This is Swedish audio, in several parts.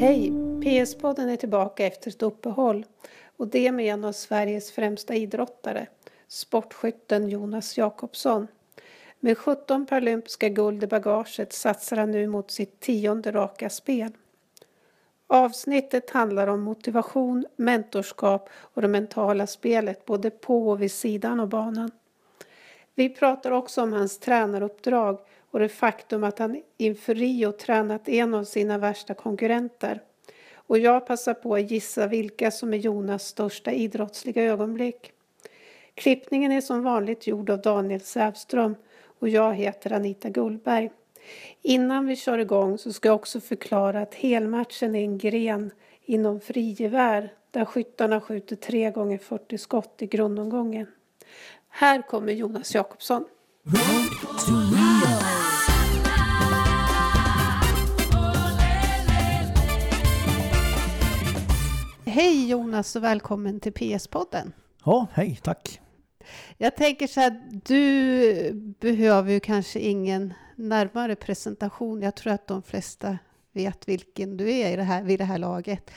Hej! PS-podden är tillbaka efter ett uppehåll och det med en av Sveriges främsta idrottare, sportskytten Jonas Jakobsson. Med 17 paralympiska guld i bagaget satsar han nu mot sitt tionde raka spel. Avsnittet handlar om motivation, mentorskap och det mentala spelet både på och vid sidan av banan. Vi pratar också om hans tränaruppdrag och det faktum att han inför Rio tränat en av sina värsta konkurrenter. Och jag passar på att gissa vilka som är Jonas största idrottsliga ögonblick. Klippningen är som vanligt gjord av Daniel Sävström och jag heter Anita Gullberg. Innan vi kör igång så ska jag också förklara att helmatchen är en gren inom frigevär där skyttarna skjuter 3 gånger 40 skott i grundomgången. Här kommer Jonas Jakobsson. Hej Jonas och välkommen till PS-podden. Ja, hej, tack. Jag tänker så här, du behöver ju kanske ingen närmare presentation. Jag tror att de flesta vet vilken du är i det här, vid det här laget.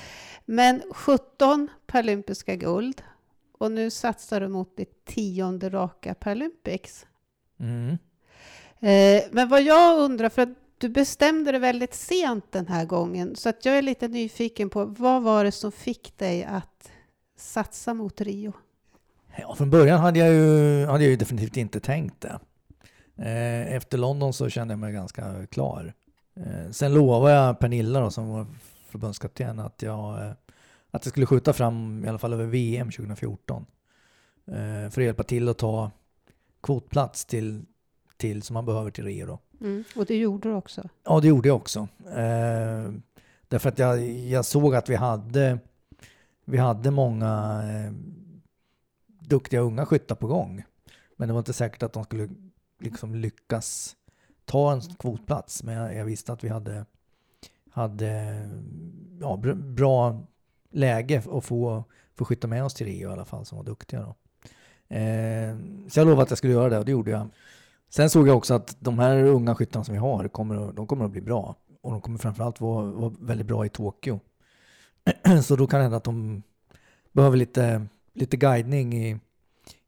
Men 17 paralympiska guld och nu satsar du mot ditt tionde raka Paralympics. Mm. Eh, men vad jag undrar, för du bestämde dig väldigt sent den här gången, så att jag är lite nyfiken på vad var det som fick dig att satsa mot Rio? Ja, från början hade jag ju, hade jag ju definitivt inte tänkt det. Eh, efter London så kände jag mig ganska klar. Eh, sen lovade jag Pernilla då, som var förbundskapten att jag, eh, att jag skulle skjuta fram i alla fall över VM 2014. Eh, för att hjälpa till att ta kvotplats till, till som man behöver till Rio. Då. Mm, och det gjorde du också? Ja, det gjorde jag också. Eh, därför att jag, jag såg att vi hade, vi hade många eh, duktiga unga skyttar på gång. Men det var inte säkert att de skulle liksom lyckas ta en kvotplats. Men jag, jag visste att vi hade, hade ja, bra läge att få, få skytta med oss till Rio i alla fall, som var duktiga då. Eh, så jag lovade att jag skulle göra det och det gjorde jag. Sen såg jag också att de här unga skyttarna som vi har, kommer, de kommer att bli bra. Och de kommer framförallt vara, vara väldigt bra i Tokyo. så då kan det hända att de behöver lite, lite guidning i,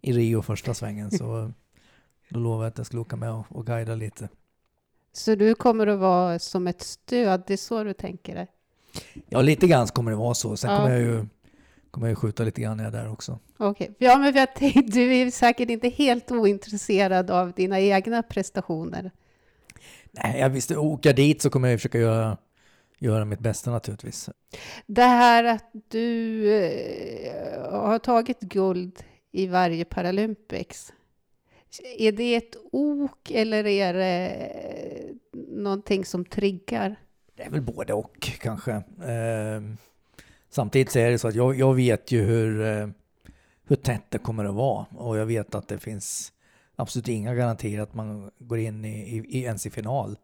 i Rio första svängen. Så då lovade jag att jag skulle åka med och, och guida lite. Så du kommer att vara som ett stöd, det är så du tänker dig? Ja, lite grann kommer det vara så. Sen ja. kommer jag ju kommer jag skjuta lite grann där också. Okej, okay. ja, men jag tänkte, du är säkert inte helt ointresserad av dina egna prestationer. Nej, jag visste, åka dit så kommer jag försöka göra, göra mitt bästa naturligtvis. Det här att du eh, har tagit guld i varje Paralympics, är det ett ok eller är det någonting som triggar? Det är väl både och kanske. Eh, samtidigt så är det så att jag, jag vet ju hur, eh, hur tätt det kommer att vara och jag vet att det finns absolut inga garantier att man går in i, i, i ens i final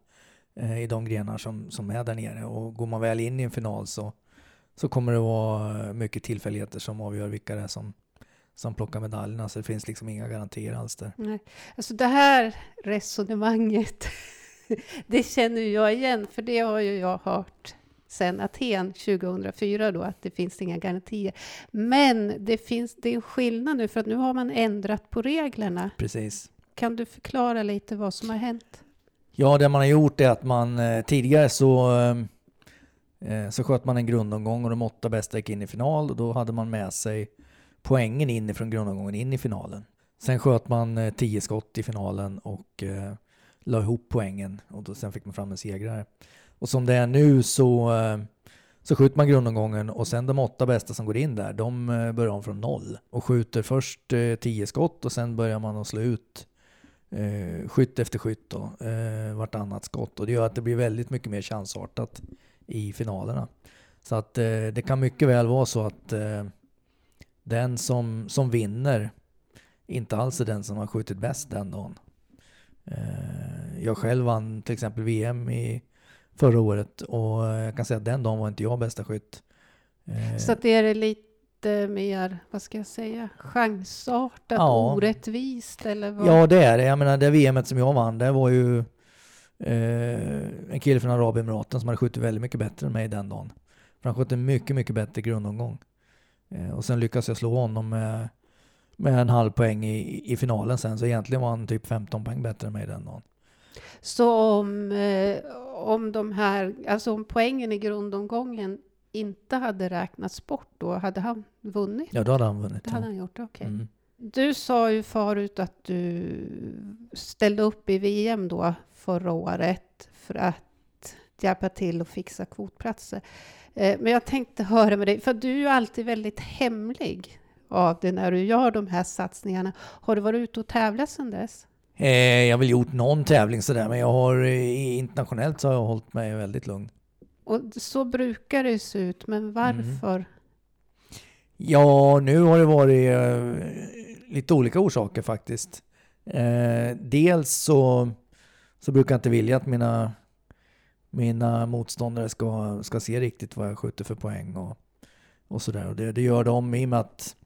eh, i de grenar som, som är där nere och går man väl in i en final så, så kommer det vara mycket tillfälligheter som avgör vilka det är som, som plockar medaljerna, så det finns liksom inga garantier alls där. Nej. Alltså det här resonemanget, det känner jag igen, för det har ju jag hört sedan Aten 2004 då, att det finns inga garantier. Men det, finns, det är en skillnad nu, för att nu har man ändrat på reglerna. Precis. Kan du förklara lite vad som har hänt? Ja, det man har gjort är att man eh, tidigare så eh, så sköt man en grundomgång och de åtta bästa gick in i final och då hade man med sig poängen inifrån grundomgången in i finalen. Sen sköt man eh, tio skott i finalen och eh, la ihop poängen och då, sen fick man fram en segrare. Och som det är nu så, eh, så skjuter man grundomgången och sen de åtta bästa som går in där, de eh, börjar om från noll och skjuter först eh, tio skott och sen börjar man att slå ut eh, skytt efter skytt då, eh, vartannat skott och det gör att det blir väldigt mycket mer chansartat i finalerna. Så att eh, det kan mycket väl vara så att eh, den som, som vinner inte alls är den som har skjutit bäst den dagen. Eh, jag själv vann till exempel VM i förra året och jag kan säga att den dagen var inte jag bästa skytt. Eh, Så att det är lite mer, vad ska jag säga, chansartat, ja. orättvist eller vad? Ja det är det. Jag menar det VMet som jag vann, det var ju eh, en kille från Arabemiraten som hade skjutit väldigt mycket bättre än mig den dagen. För han sköt en mycket, mycket bättre grundomgång. Eh, och sen lyckades jag slå honom med, med en halv poäng i, i finalen sen. Så egentligen var han typ 15 poäng bättre än mig den dagen. Så om, eh, om de här, alltså om poängen i grundomgången inte hade räknats bort då, hade han vunnit? Ja, då hade han vunnit. Det hade han gjort, okej. Mm. Du sa ju förut att du ställde upp i VM då förra året för att hjälpa till och fixa kvotplatser. Eh, Men jag tänkte höra med dig, för du är ju alltid väldigt hemlig av det när du gör de här satsningarna. Har du varit ute och tävlat sedan dess? Eh, jag har väl gjort någon tävling sådär, men jag har eh, internationellt så har jag hållit mig väldigt lugn. Och så brukar det se ut, men varför? Ja, nu har det varit eh, lite olika orsaker faktiskt. Dels så, så brukar jag inte vilja att mina, mina motståndare ska, ska se riktigt vad jag skjuter för poäng och, och sådär. Och det, det gör de i och, med att,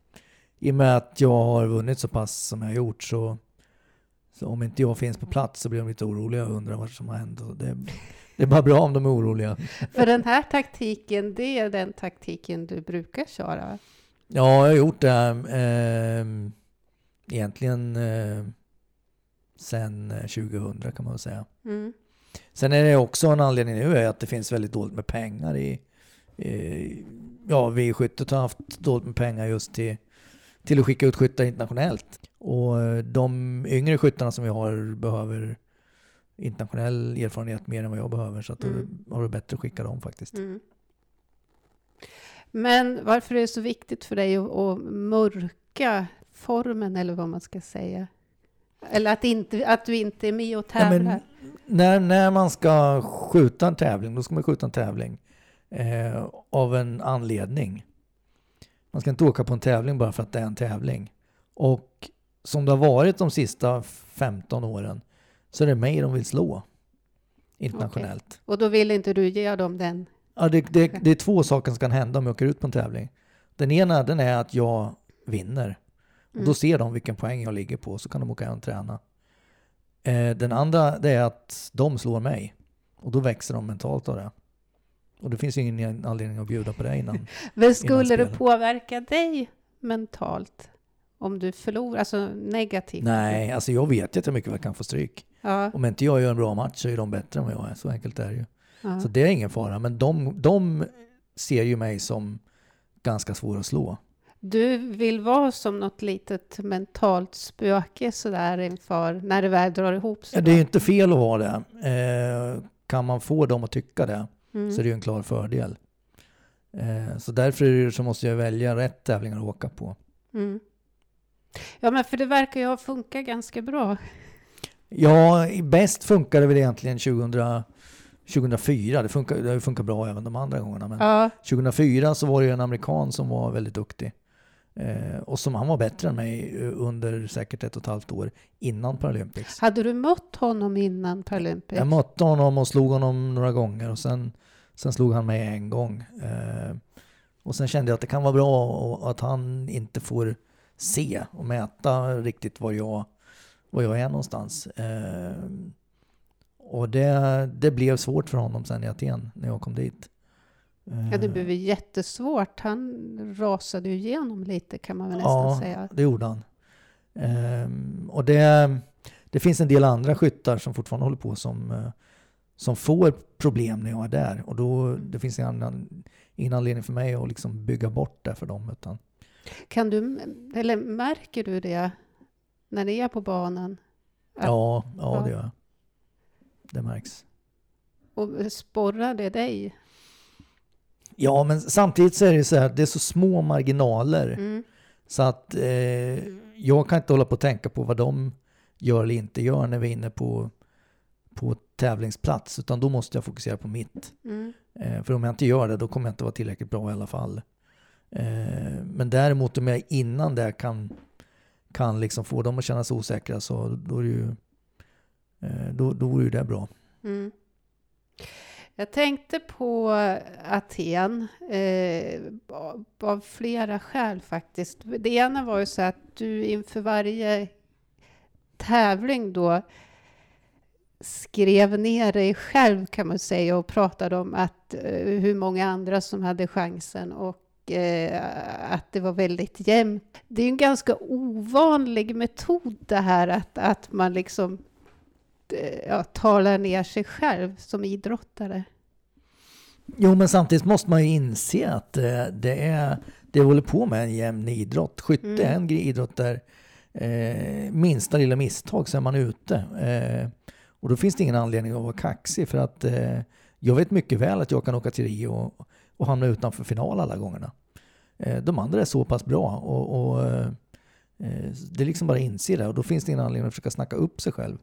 i och med att jag har vunnit så pass som jag har gjort så, så om inte jag finns på plats så blir de lite oroliga och undrar vad som har hänt. Det, det är bara bra om de är oroliga. För den här taktiken, det är den taktiken du brukar köra? Ja, jag har gjort det eh, egentligen eh, sen eh, 2000 kan man väl säga. Mm. Sen är det också en anledning nu är att det finns väldigt dåligt med pengar i, i ja, vi skyttet har haft dåligt med pengar just till, till att skicka ut skyttar internationellt. Och de yngre skyttarna som vi har behöver internationell erfarenhet mer än vad jag behöver så att Mm. då har det bättre att skicka dem faktiskt. Mm. Men varför är det så viktigt för dig att, att mörka formen, eller vad man ska säga? Eller att, inte, att du inte är med och tävlar? men när, när man ska skjuta en tävling, då ska man skjuta en tävling eh, av en anledning. Man ska inte åka på en tävling bara för att det är en tävling. Och som det har varit de sista 15 åren så är det mig de vill slå internationellt. Och då vill inte du ge dem den? Ja, det, det, det är två saker som kan hända om jag åker ut på en tävling. Den ena den är att jag vinner. Och då Mm. ser de vilken poäng jag ligger på så kan de åka hem och träna. Eh, den andra det är att de slår mig. Och då växer de mentalt av det. Och det finns ju ingen anledning att bjuda på det innan. Men skulle det spelet. påverka dig mentalt? Om du förlorar, alltså negativt? Nej, alltså jag vet ju att jag mycket väl kan få stryk. Ja, Om inte jag gör en bra match så är de bättre än vad jag är. Så enkelt är det ju. ja. Så det är ingen fara. Men de, de ser ju mig som ganska svår att slå. Du vill vara som något litet mentalt spöke sådär inför när det väl drar ihop sig? Ja, Det är ju inte fel att vara det. Eh, kan man få dem att tycka det Mm. så är det ju en klar fördel. Eh, så därför så måste jag välja rätt tävlingar att åka på. Mm. Ja, men för det verkar ju ha funkat ganska bra. Ja, bäst funkar det väl egentligen 2000, 2004. Det funkar, det har funkat bra även de andra gångerna. Men Ja, 2004 så var det ju en amerikan som var väldigt duktig. Eh, och som han var bättre än mig eh, under säkert ett och ett halvt år innan Paralympics. hade du mött honom innan Paralympics? Jag mötte honom och slog honom några gånger och sen, sen slog han mig en gång. Eh, och sen kände jag att det kan vara bra och att han inte får se och mäta riktigt var jag, var jag är någonstans. Eh, och det, det blev svårt för honom sen i Aten när jag kom dit. Eh, Ja, det blev jättesvårt. Han rasade ju igenom lite kan man väl nästan ja, säga. det gjorde han. Ehm, och det, det finns en del andra skyttar som fortfarande håller på som, som får problem när jag är där. Och då, det finns ingen, annan, ingen anledning för mig att liksom bygga bort det för dem. Utan, Kan du, eller märker du det när det är på banan? Att- ja, ja, ja. det gör jag. Det märks. Och sporrar det dig? Ja, men samtidigt så är det så här, det är så små marginaler. Mm. Så att eh, jag kan inte hålla på och tänka på vad de gör eller inte gör när vi är inne på, på tävlingsplats. Utan då måste jag fokusera på mitt. Mm. Eh, för om jag inte gör det, då kommer jag inte vara tillräckligt bra i alla fall. Eh, men däremot om jag innan det kan, kan liksom få dem att känna sig osäkra så då är det ju, eh, då, då ju det bra. Mm. Jag tänkte på Aten eh, av flera skäl faktiskt. Det ena var ju så att du inför varje tävling då skrev ner dig själv kan man säga och pratade om att eh, hur många andra som hade chansen och eh, att det var väldigt jämnt. Det är en ganska ovanlig metod det här att, att man liksom eh, ja, talar ner sig själv som idrottare. Jo, men samtidigt måste man ju inse att det är det håller på med en jämn idrott. Skytte mm. är en idrott där eh, minsta lilla misstag så är man ute. Eh, och då finns det ingen anledning att vara kaxig för att eh, jag vet mycket väl att jag kan åka till Rio och, och hamna utanför final alla gångerna. Eh, de andra är så pass bra och, och eh, det är liksom bara att inse det och då finns det ingen anledning att försöka snacka upp sig själv.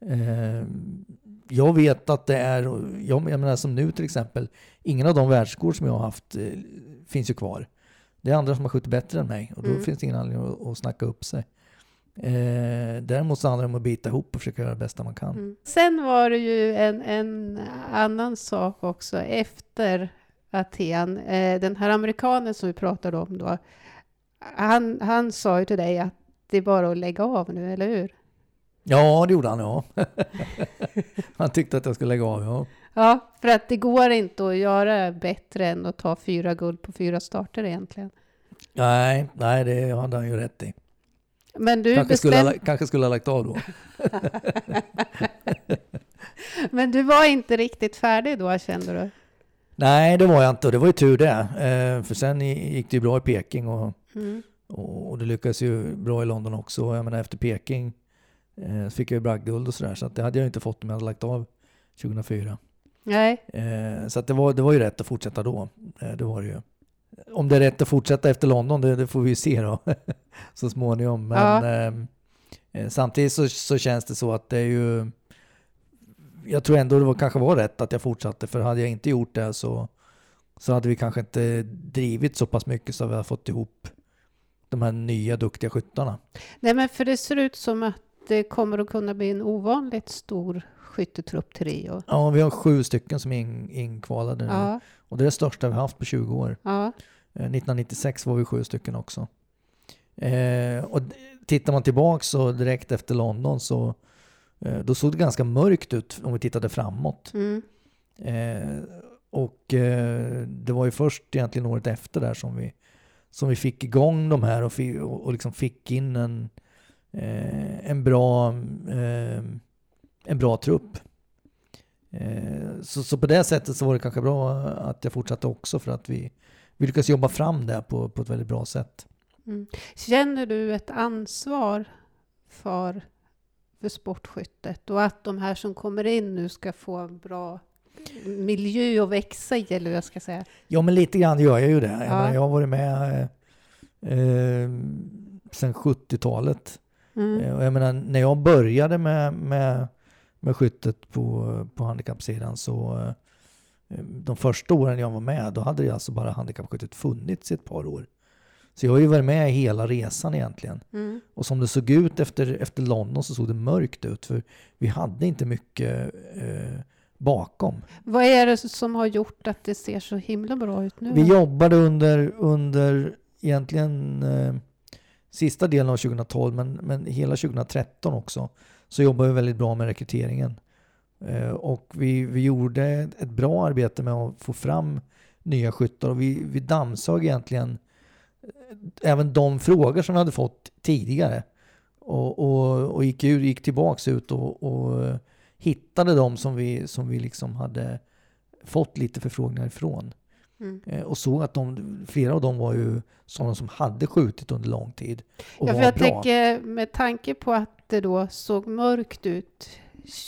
Eh, jag vet att det är, jag, jag menar som nu till exempel, ingen av de världsskor som jag har haft eh, finns ju kvar. Det är andra som har skjutit bättre än mig och då mm. finns det ingen anledning att, att snacka upp sig. Eh, däremot så handlar det om att bita ihop och försöka göra det bästa man kan. Mm. Sen var det ju en, en annan sak också efter Aten. Eh, den här amerikanen som vi pratade om då, han, han sa ju till dig att det är bara att lägga av nu, eller hur? Ja, det gjorde han, ja. han tyckte att jag skulle lägga av, ja. Ja, för att det går inte att göra bättre än att ta fyra guld på fyra starter egentligen. Nej, nej det hade han ju rätt i. Men du kanske, bestäm... skulle ha, kanske skulle ha lagt av då. Men du var inte riktigt färdig då, kände du? Nej, det var jag inte och det var ju tur det. Eh, för sen gick det ju bra i Peking och, mm. och det lyckades ju bra i London också. Jag menar efter Peking eh, fick jag ju bragdguld och sådär så att det hade jag inte fått om jag hade lagt av 2004. Nej. Eh, så det, var, det var ju rätt att fortsätta då. Det var det ju. Om det är rätt att fortsätta efter London, det, det får vi ju se då. så småningom. Men ja. Ehm, eh, samtidigt så, så känns det så att det är ju... Jag tror ändå det var, kanske var rätt att jag fortsatte, för hade jag inte gjort det så, så hade vi kanske inte drivit så pass mycket så vi hade fått ihop de här nya duktiga skyttarna. Nej, men för det ser ut som att det kommer att kunna bli en ovanligt stor skyttetrupp Rio. Ja, vi har sju stycken som är in, inkvalade nu. Ja. Och det är det största vi har haft på 20 år. Ja. 1996 eh, var vi sju stycken också. Eh, och tittar man tillbaka så direkt efter London så eh, då såg det ganska mörkt ut om vi tittade framåt. Mm. Eh, och eh, det var ju först egentligen året efter där som vi, som vi fick igång de här och, och, och liksom fick in en, eh, en bra en bra trupp. Eh, så, så på det sättet så var det kanske bra att jag fortsatte också för att vi, vi lyckades jobba fram det på, på ett väldigt bra sätt. Mm. Känner du ett ansvar för, för sportskyttet och att de här som kommer in nu ska få en bra miljö att växa i, eller hur jag ska säga? Ja, men lite grann gör jag ju det. Jag, ja. menar, jag har varit med eh, sedan 70-talet. Mm. Eh, jag menar, när jag började med, med med skyttet på, på handikappsidan så eh, de första åren jag var med, då hade det alltså bara handikappskyttet funnits i ett par år. Så jag har ju varit med hela resan egentligen. Mm. Och som det såg ut efter, efter London så såg det mörkt ut för vi hade inte mycket eh, bakom. Vad är det som har gjort att det ser så himla bra ut nu? Vi jobbade under, under egentligen eh, sista delen av 2012 men, men hela 2013 också så jobbade vi väldigt bra med rekryteringen. Eh, och vi, vi gjorde ett bra arbete med att få fram nya skyttar och vi, vi dammsög egentligen eh, även de frågor som vi hade fått tidigare. Och, och, och gick, gick tillbaks ut och, och eh, hittade de som vi, som vi liksom hade fått lite förfrågningar ifrån. Mm. Eh, och såg att de, flera av dem var ju sådana som hade skjutit under lång tid. Och ja, för jag bra. tänker med tanke på att det då såg mörkt ut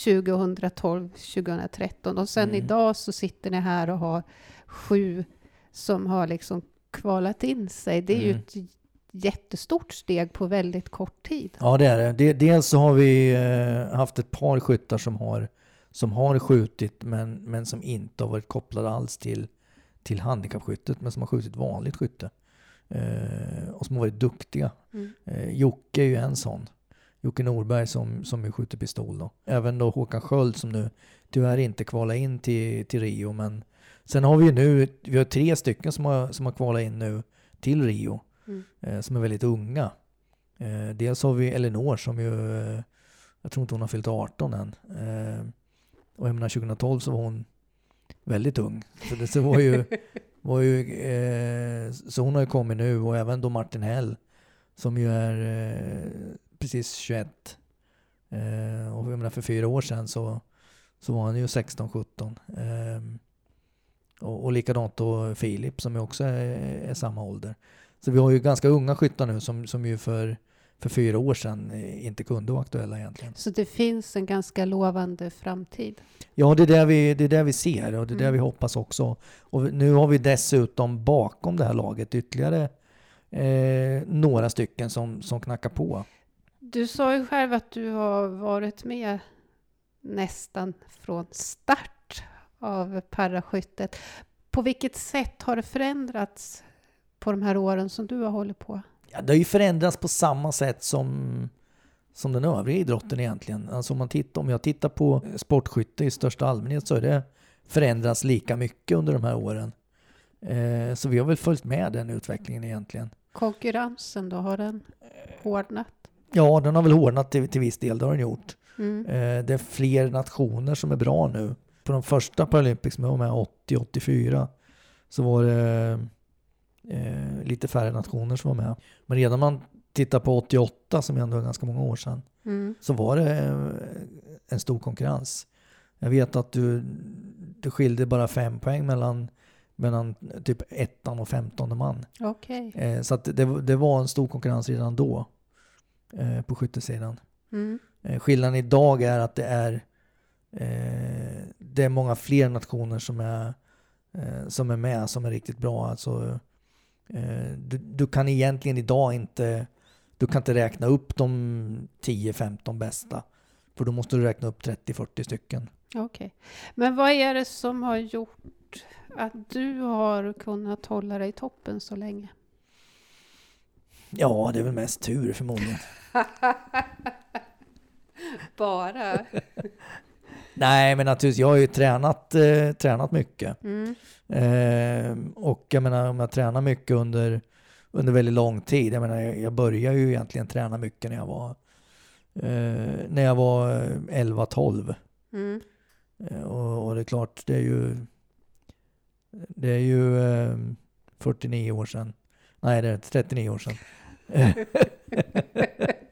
2012, 2013 och sen mm. idag så sitter ni här och har sju som har liksom kvalat in sig. Det är mm. ju ett jättestort steg på väldigt kort tid. Ja, det är det. Dels så har vi eh, haft ett par skyttar som har, som har skjutit men, men som inte har varit kopplade alls till, till handikappskyttet men som har skjutit vanligt skytte. Eh, och som har varit duktiga. Mm. Eh, Jocke är ju en sån. Jocke Norberg som, som ju skjuter pistol då. Även då Håkan Sköld som nu tyvärr inte kvalar in till, till Rio. Men sen har vi ju nu, vi har tre stycken som har, som har kvalat in nu till Rio. Mm. Eh, som är väldigt unga. Eh, dels har vi Elinor som ju, eh, Jag tror inte hon har fyllt 18 än. Eh, och jag menar 2012 så var hon väldigt ung. Så det så var ju, var ju eh, så hon har ju kommit nu och även då Martin Hell som ju är eh, precis 21. Eh, och jag menar för fyra år sedan så, så var han ju 16-17. Eh, och, och likadant då Filip som ju också är, är samma ålder. Så vi har ju ganska unga skyttar nu som, som ju för, för fyra år sedan inte kunde vara aktuella egentligen. Så det finns en ganska lovande framtid? Ja, det är det vi, det är det vi ser och det är Mm. det vi hoppas också. Och nu har vi dessutom bakom det här laget ytterligare eh, några stycken som, som knackar på. Du sa ju själv att du har varit med nästan från start av paraskyttet. På vilket sätt har det förändrats på de här åren som du har hållit på? Ja, det har ju förändrats på samma sätt som, som den övriga idrotten egentligen. Alltså om, man tittar, om jag tittar på sportskytte i största allmänhet så är det förändrats lika mycket under de här åren. Eh, så vi har väl följt med den utvecklingen egentligen. Konkurrensen då, har den hårdnat? Ja, den har väl hårdnat till, till viss del, det har den gjort. Mm. Eh, det är fler nationer som är bra nu. På de första Paralympics som jag var med 80-84 så var det eh, lite färre nationer som var med. Men redan man tittar på 88 som ändå är ganska många år sedan Mm. så var det eh, en stor konkurrens. Jag vet att du, det skilde bara fem poäng mellan, mellan typ ettan och femtonde man. Okej. Eh, så det, det var en stor konkurrens redan då eh, på skyttesidan. Mm. Eh, Skillnaden idag är att det är, eh, det är många fler nationer som är, eh, som är med som är riktigt bra. Alltså, du, du kan egentligen idag inte, du kan inte räkna upp de 10-15 bästa. För då måste du räkna upp 30-40 stycken. Okej. Men vad är det som har gjort att du har kunnat hålla dig i toppen så länge? Ja, det är väl mest tur förmodligen. Bara? Nej, men naturligtvis, jag har ju tränat, eh, tränat mycket. Mm. Eh, och jag menar om jag tränar mycket under, under väldigt lång tid. Jag menar jag, jag började ju egentligen träna mycket när jag var eh, när jag var eh, 11-12. Mm. Eh, och, och det är klart, det är ju det är ju eh, 49 år sedan. Nej, det är 39 år sedan.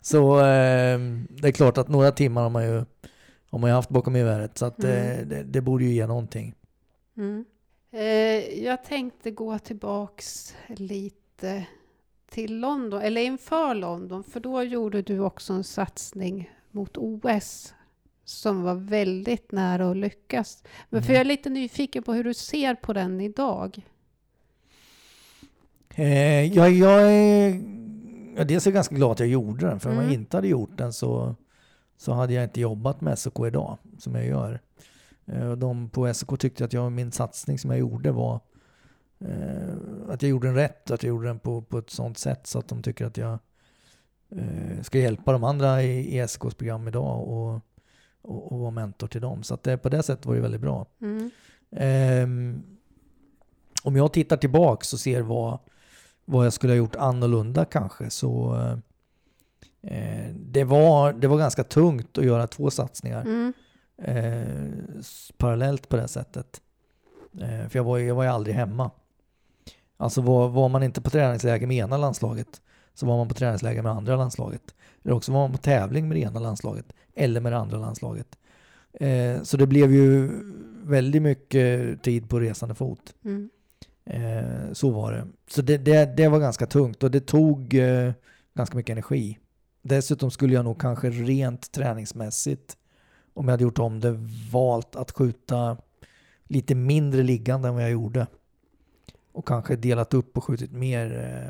Så eh, det är klart att några timmar har man ju, har man ju haft bakom geväret. Så att, eh, Mm. det, det borde ju ge någonting. Mm. Eh, jag tänkte gå tillbaks lite till London, eller inför London, för då gjorde du också en satsning mot OS som var väldigt nära att lyckas. Men för Mm. jag är lite nyfiken på hur du ser på den idag. Eh, jag, jag är dels är jag ganska glad att jag gjorde den. För om Mm. jag inte hade gjort den så, så hade jag inte jobbat med SOK idag som jag gör. Eh, och de på SOK tyckte att jag, min satsning som jag gjorde var eh, att jag gjorde den rätt. Att jag gjorde den på, på ett sånt sätt så att de tycker att jag eh, ska hjälpa de andra i, i SOKs program idag och, och, och vara mentor till dem. Så att det, på det sättet var det väldigt bra. Mm. Ehm, om jag tittar tillbaks och ser vad, vad jag skulle ha gjort annorlunda kanske så eh, det, var, det var ganska tungt att göra två satsningar Mm. eh, parallellt på det sättet. Eh, för jag var, jag var ju aldrig hemma. Alltså var, var man inte på träningsläger med ena landslaget så var man på träningsläger med andra landslaget. Eller också var man på tävling med det ena landslaget eller med det andra landslaget. Eh, så det blev ju väldigt mycket tid på resande fot. Mm. Eh, så var det. Så det, det, det var ganska tungt och det tog eh, ganska mycket energi. Dessutom skulle jag nog kanske rent träningsmässigt, om jag hade gjort om det, valt att skjuta lite mindre liggande än vad jag gjorde. Och kanske delat upp och skjutit mer, eh,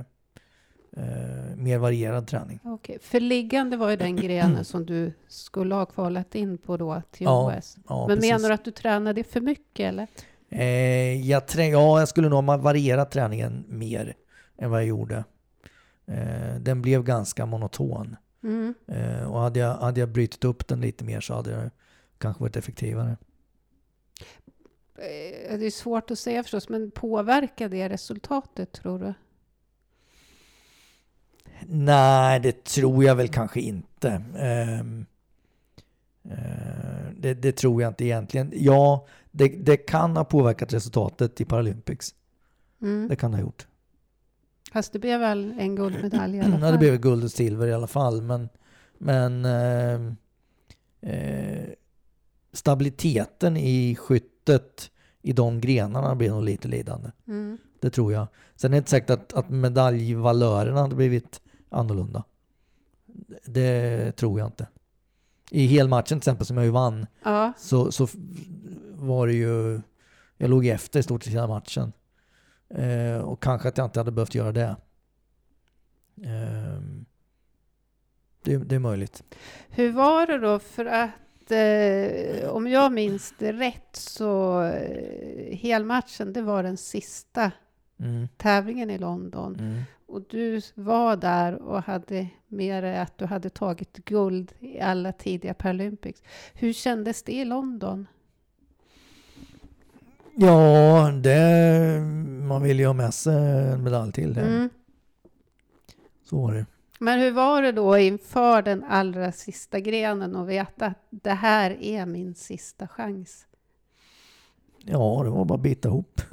eh, mer varierad träning. Okej, För liggande var ju den grenen som du skulle ha kvalat in på då till Ja, OS. Ja, Men precis. menar du att du tränade för mycket eller? Eh, jag, ja, jag skulle nog ha varierat träningen mer än vad jag gjorde. Eh, den blev ganska monoton. Mm. Eh, och hade jag, hade jag brytit upp den lite mer så hade det kanske varit effektivare. Eh, Det är svårt att säga förstås, men påverkar det resultatet tror du? Nej, det tror jag väl kanske inte. Ehm, eh, det, det, tror jag inte egentligen. Ja, det, det kan ha påverkat resultatet i Paralympics. Mm. Det kan det ha gjort. Fast det blev väl en guldmedalj i alla fall? Ja, det blev guld och silver i alla fall. Men, men eh, eh, stabiliteten i skyttet i de grenarna blev nog lite lidande. Mm. Det tror jag. Sen är det inte säkert att, att medaljvalörerna hade blivit annorlunda. Det tror jag inte. I helmatchen till exempel som jag ju vann ja. så, så var det ju, jag låg efter i stort sett hela matchen. Eh, och kanske att jag inte hade behövt göra det. Eh, det, det, är möjligt. Hur var det då? För att eh, om jag minns det rätt så eh, helmatchen, det var den sista mm. tävlingen i London. Mm. Och du var där och hade med dig att du hade tagit guld i alla tidiga Paralympics. Hur kändes det i London? Ja, det, man vill ju ha med sig en medalj till. Mm. Så var det. Men hur var det då inför den allra sista grenen och veta att det här är min sista chans? Ja, det var bara att bita ihop.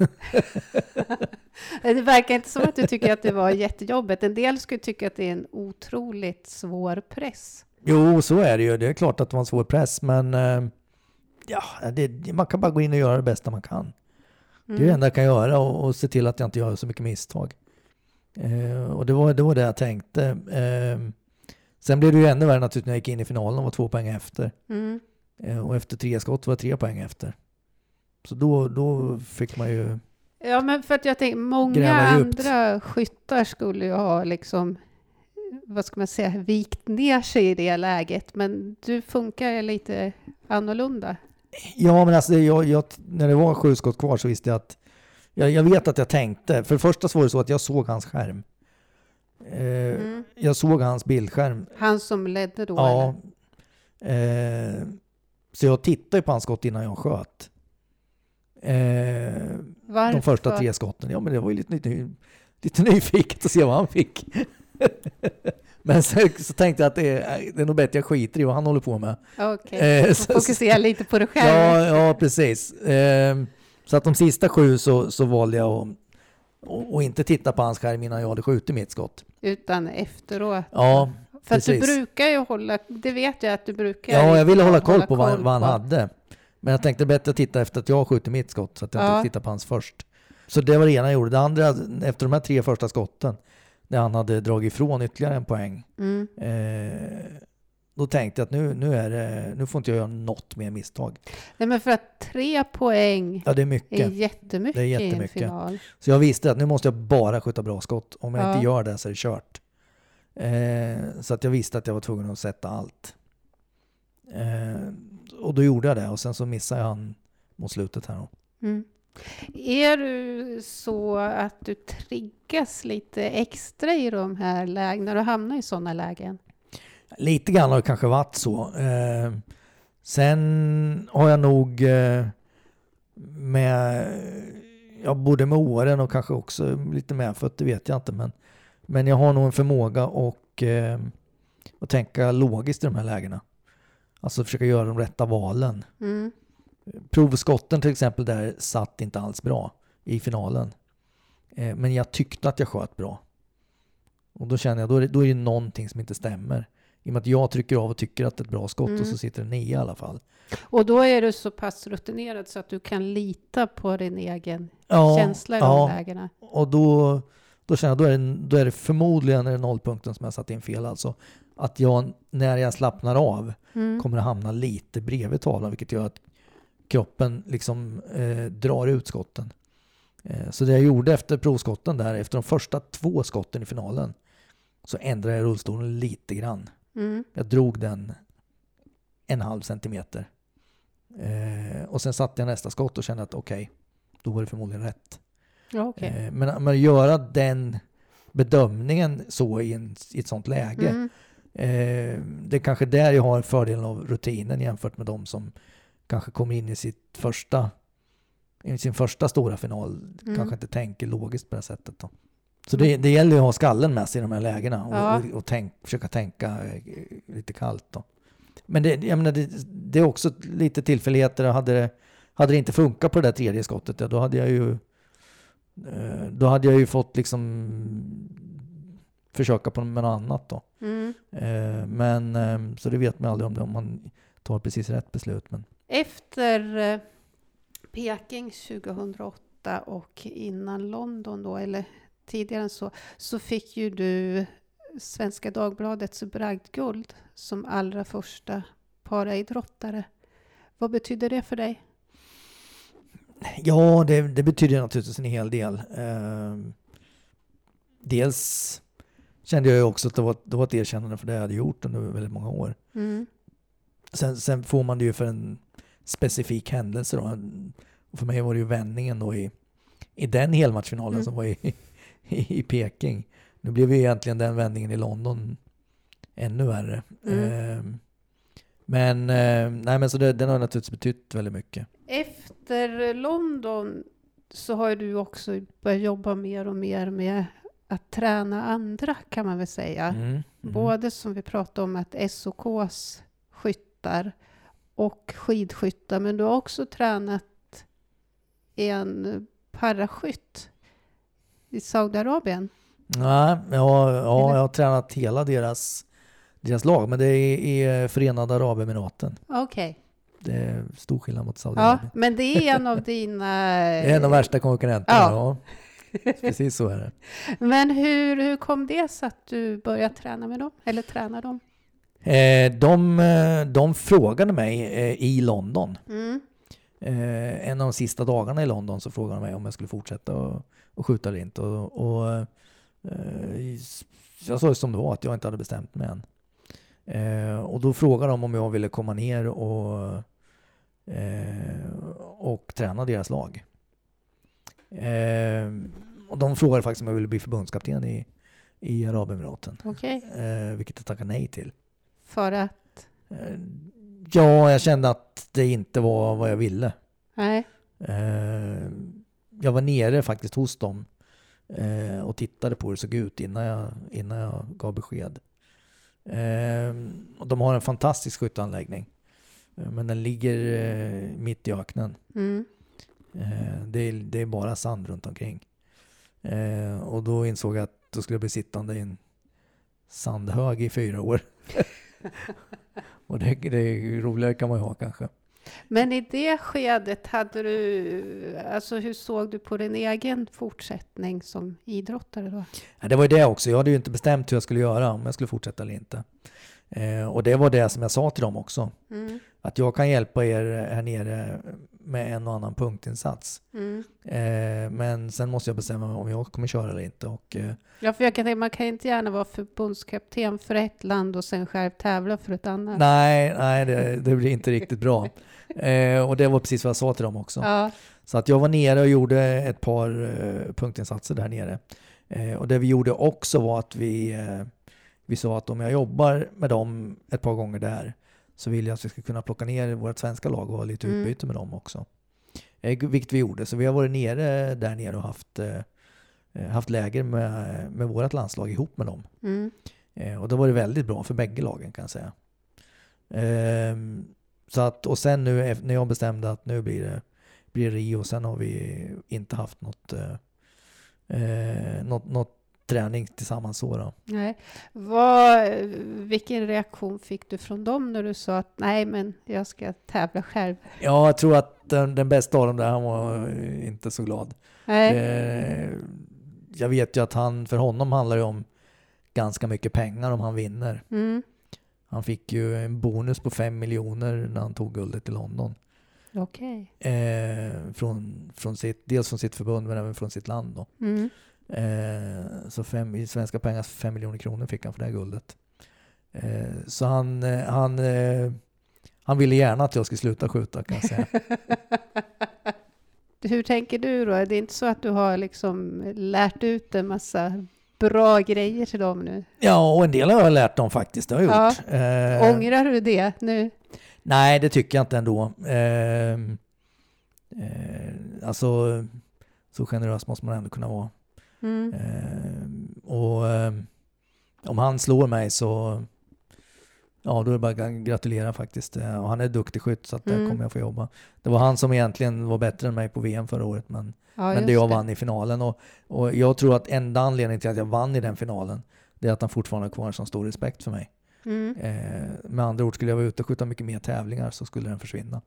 det verkar inte som att du tycker att det var jättejobbigt. En del skulle tycka att det är en otroligt svår press. Jo, så är det ju. Det är klart att det var en svår press, men eh, ja, det, man kan bara gå in och göra det bästa man kan. Mm. Det är det mm. enda jag kan göra och, och, se till att jag inte gör så mycket misstag. Eh, och det var, det var det jag tänkte. Eh, sen blev det ju ännu värre naturligtvis när jag gick in i finalen och var två poäng efter. Mm. Eh, och efter tre skott var jag tre poäng efter. Så då, då fick man ju Ja, men för att jag tänker, många andra skyttar skulle ju ha liksom, vad ska man säga, vikt ner sig i det läget, men du funkar lite annorlunda. Ja, men alltså jag, jag, när det var sju skott kvar så visste jag att jag, jag, vet att jag tänkte. För det första så var det så att jag såg hans skärm. Eh, mm. Jag såg hans bildskärm. Han som ledde då? Ja. Eh, så jag tittade på hans skott innan jag sköt. Eh, de första tre skotten. Ja, men det var ju lite, lite, lite nyfiket att se vad han fick. men så, så, tänkte jag att det är, det är nog bättre jag skiter i vad han håller på med. Okej, okay. eh, fokusera lite på det själv. Ja, ja precis. Eh, så att de sista sju så, så valde jag att och, inte titta på hans skärm innan jag hade skjutit mitt skott. Utan efteråt? Ja, För precis. att du brukar ju hålla, det vet jag att du brukar. Ja, jag ville hålla koll hålla på vad, vad han hade. Men jag tänkte bättre titta efter att jag skjutit mitt skott så att jag ja. inte tittar på hans först. Så det var det ena jag gjorde. Det andra, efter de här tre första skotten, när han hade dragit ifrån ytterligare en poäng, mm. eh, då tänkte jag att nu, nu, är det, nu får inte jag göra något mer misstag. Nej, men för att tre poäng ja, det är, mycket. är jättemycket, det är jättemycket i en final. Så jag visste att nu måste jag bara skjuta bra skott. Om jag ja. inte gör det så är det kört. Eh, så att jag visste att jag var tvungen att sätta allt. Eh, och då gjorde jag det och sen så missade jag han mot slutet här. Då. Mm. Är du så att du triggas lite extra i de här lägena, när du hamnar i sådana lägen? Lite grann har det kanske varit så. Eh, sen har jag nog eh, med, ja, både med åren och kanske också lite medfött, det vet jag inte, men, men jag har nog en förmåga och, eh, att tänka logiskt i de här lägena. Alltså försöka göra de rätta valen. Mm. Provskotten till exempel där satt inte alls bra i finalen. Eh, men jag tyckte att jag sköt bra. Och då känner jag, då är, det, då är det någonting som inte stämmer. I och med att jag trycker av och tycker att det är ett bra skott mm. och så sitter det nio i alla fall. Och då är du så pass rutinerad så att du kan lita på din egen ja, känsla i ja. de lägena. Och då, då känner jag, då är, det, då är det förmodligen är det nollpunkten som jag satt in fel alltså att jag när jag slappnar av mm. kommer att hamna lite bredvid tavlan vilket gör att kroppen liksom eh, drar ut skotten. Eh, så det jag gjorde efter provskotten där, efter de första två skotten i finalen så ändrade jag rullstolen lite grann. Mm. Jag drog den en halv centimeter. Eh, och sen satte jag nästa skott och kände att okej, okay, då var det förmodligen rätt. okay. eh, men, men att göra den bedömningen så i, en, i ett sånt läge mm. Eh, det är kanske där jag har fördelen av rutinen jämfört med de som kanske kommer in i sitt första i sin första stora final mm. kanske inte tänker logiskt på det sättet. Då. Så det, det gäller ju att ha skallen med sig i de här lägena och, Ja. och, och tänk, försöka tänka eh, lite kallt då. Men det, jag menar, det, det är också lite tillfälligheter. Hade det, hade det inte funkat på det där tredje skottet, ja, då hade jag ju eh, då hade jag ju fått liksom försöka på något annat då. Mm. Eh, Men så det vet man aldrig om det om man tar precis rätt beslut. Men Efter eh, Peking 2008 och innan London då, eller tidigare än så, så fick ju du Svenska Dagbladets bragdguld som allra första paraidrottare. Vad betyder det för dig? Ja, det, det betyder naturligtvis en hel del. Eh, dels kände jag ju också att det var, det var ett erkännande för det jag hade gjort under väldigt många år. Mm. Sen, sen får man det ju för en specifik händelse då. Och för mig var det ju vändningen då i, i den helmatchfinalen Mm. som var i, i, i Peking. Nu blev ju egentligen den vändningen i London ännu värre. Mm. Eh, men, eh, nej men så det, den har naturligtvis betytt väldigt mycket. Efter London så har du också börjat jobba mer och mer med att träna andra kan man väl säga. Mm. Mm. Både som vi pratade om att SOKs skyttar och skidskyttar, men du har också tränat en paraskytt i Saudiarabien. Nej, ja, ja, jag har tränat hela deras, deras lag, men det är i Förenade Arabemiraten. Okej. Det är stor skillnad mot Ja, Saudiarabien. men det är en av dina... Det är en av värsta konkurrenterna. Ja. Ja. Precis så är det. Men hur, hur kom det sig att du började träna med dem? Eller träna dem? Eh, de, eh, de frågade mig eh, i London. Mm. En av de sista dagarna i London så frågade de mig om jag skulle fortsätta och, och skjuta eller inte. Och, och, jag sa som det var, att jag inte hade bestämt mig än. Och då frågade de om jag ville komma ner och, och träna deras lag. Och de frågade faktiskt om jag ville bli förbundskapten i, i Arabemiraten. Eh, vilket jag tackade nej till. För att... Eh, Ja, jag kände att det inte var vad jag ville. Nej. Eh, Jag var nere faktiskt hos dem eh, och tittade på hur det såg ut innan jag, innan jag gav besked. De har en fantastisk skytteanläggning. Men den ligger mitt i öknen. Mm. Det är, det är bara sand runt omkring. Och då insåg jag att då skulle jag bli sittande i en sandhög i fyra år. och det, det roligare kan man ju ha kanske. Men i det skedet hade du... Alltså hur såg du på din egen fortsättning som idrottare då? Ja, det var ju det också. Jag hade ju inte bestämt hur jag skulle göra, om jag skulle fortsätta eller inte. Eh, och det var det som jag sa till dem också. Mm. Att jag kan hjälpa er här nere med en och annan punktinsats. Mm. Eh, men sen måste jag bestämma mig om jag kommer köra eller inte. Och, eh, Ja, för jag kan tänka, man kan inte gärna vara förbundskapten för ett land och sen själv tävla för ett annat. nej, nej det, det blir inte riktigt bra. Eh, och det var precis vad jag sa till dem också. Ja. Så att jag var nere och gjorde ett par punktinsatser där nere. Och det vi gjorde också var att vi, vi sa att om jag jobbar med dem ett par gånger där så vill jag att vi ska kunna plocka ner vårt svenska lag och ha lite Mm. utbyte med dem också. Eh, vilket vi gjorde. Så vi har varit nere där nere och haft, eh, eh, haft läger med, med vårt landslag ihop med dem. Mm. Eh, och då var det väldigt bra för bägge lagen kan jag säga. Ehm, så att, och sen nu när jag bestämde att nu blir det, blir det Rio, sen har vi inte haft något, eh, något, något träning tillsammans så då. Nej. Vad, vilken reaktion fick du från dem när du sa att nej, men jag ska tävla själv? Ja, jag tror att den, den bästa av dem där, han var inte så glad. Nej. Eh, jag vet ju att han, för honom handlar det om ganska mycket pengar om han vinner. Mm. Han fick ju en bonus på 5 miljoner när han tog guldet i London. Okej. Eh, från, från sitt, dels från sitt förbund men även från sitt land. Då. Mm. Eh, så fem, i svenska pengar 5 miljoner kronor fick han för det här guldet. Eh, så han, eh, han, eh, han ville gärna att jag skulle sluta skjuta kan jag säga. Hur tänker du då? Det är inte så att du har liksom lärt ut en massa bra grejer till dem nu? ja, och en del har jag lärt dem faktiskt. Det har jag Ja. gjort. Eh, Ångrar du det nu? Nej, det tycker jag inte ändå. Eh, eh, alltså, så generös måste man ändå kunna vara. Mm. Eh, och eh, om han slår mig så Ja, då är det bara att gratulera faktiskt. Eh, Och han är duktig skytt så att där Mm. kommer jag få jobba. Det var han som egentligen var bättre än mig på VM förra året, men, Ja, men det jag vann i finalen. Och, och jag tror att enda anledningen till att jag vann i den finalen, det är att han fortfarande har kvar en sån stor respekt för mig. Mm. Eh, med andra ord, skulle jag vara ute och skjuta mycket mer tävlingar så skulle den försvinna.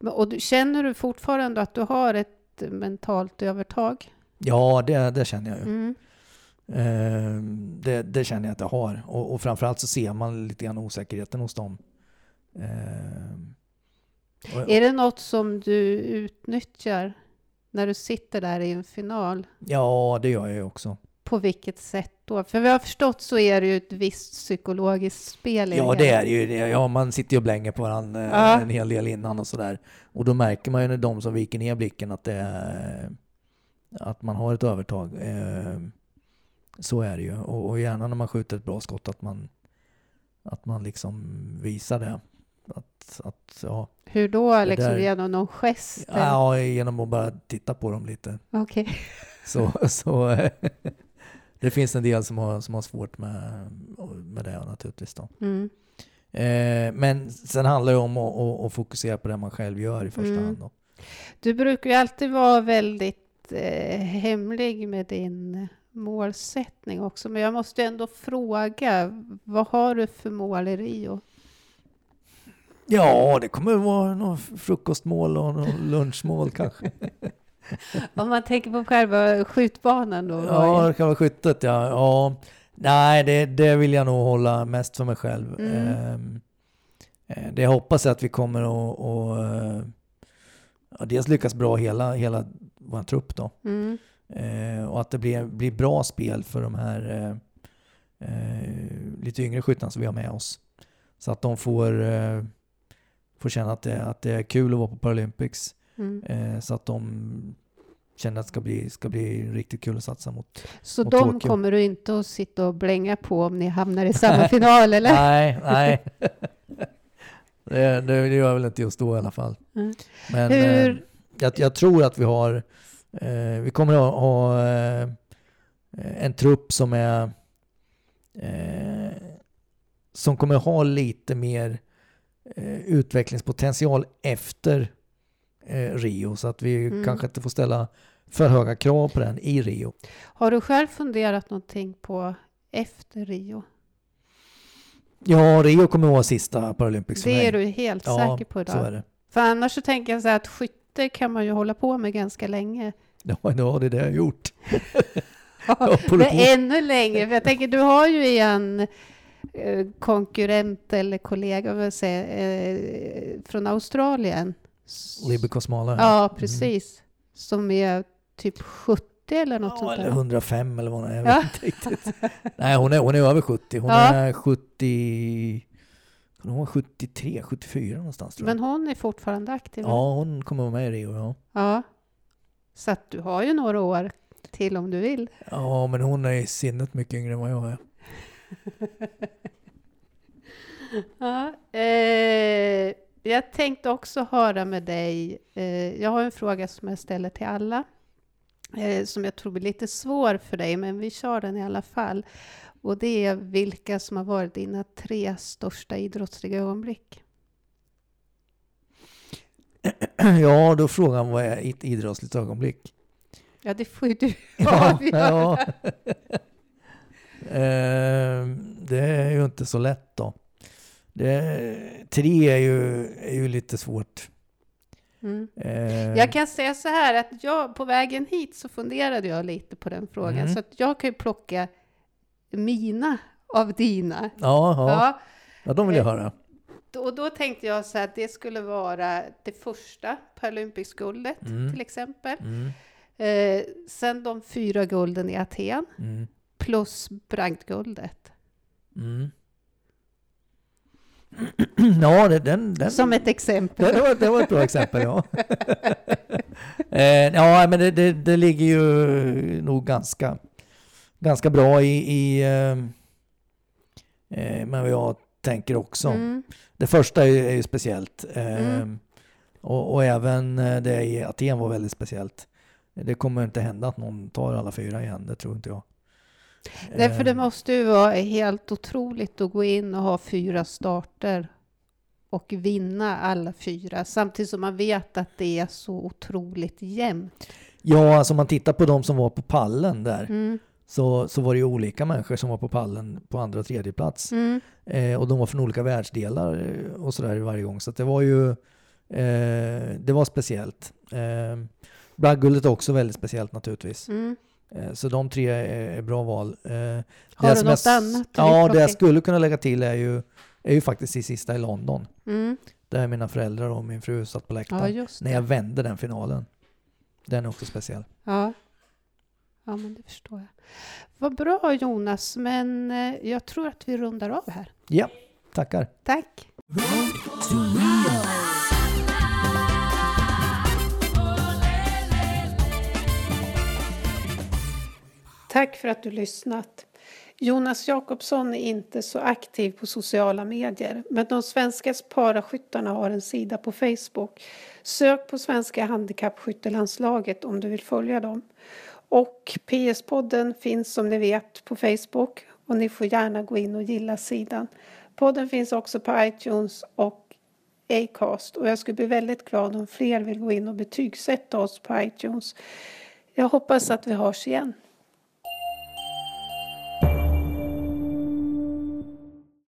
Och du, känner du fortfarande att du har ett mentalt övertag? Ja, det, det känner jag ju. Mm. Eh, det, det känner jag att jag har. Och, och framförallt så ser man lite grann osäkerheten hos dem. Eh, och, Är det något som du utnyttjar när du sitter där i en final? ja, det gör jag ju också. På vilket sätt då? För vad jag har förstått så är det ju ett visst psykologiskt spel Ja, det är ju. Det- Ja, man sitter ju och blänger på varandra eh, Ja. en hel del innan och sådär. Och då märker man ju när de som viker ner blicken att det är, att man har ett övertag. Eh, Så är det ju. Och, och gärna när man skjuter ett bra skott att man, att man liksom visar det. Att, att, ja, Hur då? Liksom där- genom någon gest? ja, genom att bara titta på dem lite. Okej. Så, så eh, det finns en del som har, som har svårt med, med det naturligtvis. Då. Mm. Eh, men sen handlar det om att, att, att fokusera på det man själv gör i första Mm. hand. Då. Du brukar ju alltid vara väldigt eh, hemlig med din målsättning också. Men jag måste ändå fråga, vad har du för mål i Rio? Ja, det kommer att vara något frukostmål och något lunchmål kanske. Om man tänker på själva skjutbanan då? Ja, det kan vara skyttet ja. ja. Nej, det, det vill jag nog hålla mest för mig själv. Mm. Ehm, eh, det jag hoppas är att vi kommer att och, eh, ja, dels lyckas bra hela, hela vår trupp då. Mm. Eh, och att det blir, blir bra spel för de här eh, eh, lite yngre skyttarna som vi har med oss. Så att de får, eh, får känna att det, att det är kul att vara på Paralympics. Mm. Eh, så att de känner att det ska bli, ska bli riktigt kul att satsa mot. Så Och de Tokyo. kommer du inte att sitta och blänga på om ni hamnar i samma final, eller? Nej, nej. det, det gör jag väl inte just då i alla fall. Mm. Men Hur- eh, jag, jag tror att vi har, eh, vi kommer att ha eh, en trupp som är eh, som kommer att ha lite mer eh, utvecklingspotential efter eh, Rio så att vi Mm. kanske inte får ställa för höga krav på den i Rio. Har du själv funderat någonting på efter Rio? Ja, Rio kommer att vara sista Paralympics för Det mig. är du helt ja, säker på så är idag? det. För annars så tänker jag så här att skytte kan man ju hålla på med ganska länge. Ja, ja, det är det jag har gjort. Ja, men ännu längre, för jag tänker du har ju en eh, konkurrent eller kollega vad säger, eh, från Australien. Libby Kosmala. Ja, precis. Som är typ 70 eller något Ja, sånt eller där. 105 eller vad hon är. Jag Ja. vet inte riktigt. Nej, hon är, hon är över 70. Hon Ja. är 70... Hon var 73, 74 någonstans tror jag. Men hon är fortfarande aktiv? Ja, hon kommer vara med i Rio. Ja. ja. Så att du har ju några år till om du vill. ja, men hon är i sinnet mycket yngre än vad jag är. Ja, eh, jag tänkte också höra med dig. Eh, jag har en fråga som jag ställer till alla. Eh, som jag tror blir lite svår för dig, men vi kör den i alla fall. Och det är vilka som har varit dina tre största idrottsliga ögonblick. Ja, då frågar han vad är ett idrottsligt ögonblick? Ja, det får ju du Ja, avgöra. ja. Ehm, det är ju inte så lätt då. Det, tre är ju, är ju lite svårt. Mm. Ehm, Jag kan säga så här att jag, på vägen hit så funderade jag lite på den frågan. Mm. Så att jag kan ju plocka mina av dina. Ja, ja. Ja. ja, de vill jag höra. Och då tänkte jag så att det skulle vara det första Paralympicsguldet Mm. till exempel. Mm, Eh, sen de fyra gulden i Aten mm, plus bragdguldet. mm. Ja, det, den, den, Som ett exempel. det, var, det var ett bra exempel, ja. eh, ja, men det, det, det ligger ju nog ganska, ganska bra i, i eh, eh, men vad jag tänker också. Mm. Det första är, ju- är ju speciellt. Eh, Mm. och, och även eh, det i Aten var väldigt speciellt. det kommer inte hända att någon tar alla fyra igen, det tror inte jag. Därför det Eh, måste ju vara helt otroligt att gå in och ha fyra starter och vinna alla fyra samtidigt som man vet att det är så otroligt jämnt. Ja, alltså om man tittar på de som var på pallen där Mm. Så, så var det ju olika människor som var på pallen på andra och tredje plats. Mm. Eh, och de var från olika världsdelar eh, och sådär varje gång. Så det var ju eh, det var speciellt. Eh, Bragdguldet är också väldigt speciellt naturligtvis. Mm. Eh, så de tre är, är bra val. Eh, Har det du något jag, annat Ja, det jag skulle kunna lägga till är ju, är ju faktiskt i sista i London. Mm. Där mina föräldrar och min fru satt på Ja, läktaren. just när jag vände den finalen. Den är också speciell. Ja. Ja, men det förstår jag. Vad bra Jonas, men eh, jag tror att vi rundar av här. Ja, tackar. Tack! Tack för att du lyssnat. Jonas Jakobsson är inte så aktiv på sociala medier men de svenska paraskyttarna har en sida på Facebook. Sök på Svenska handikappskyttelandslaget om du vill följa dem. Och PS-podden finns som ni vet på Facebook och ni får gärna gå in och gilla sidan. Podden finns också på iTunes och Acast och jag skulle bli väldigt glad om fler vill gå in och betygsätta oss på iTunes. Jag hoppas att vi hörs igen.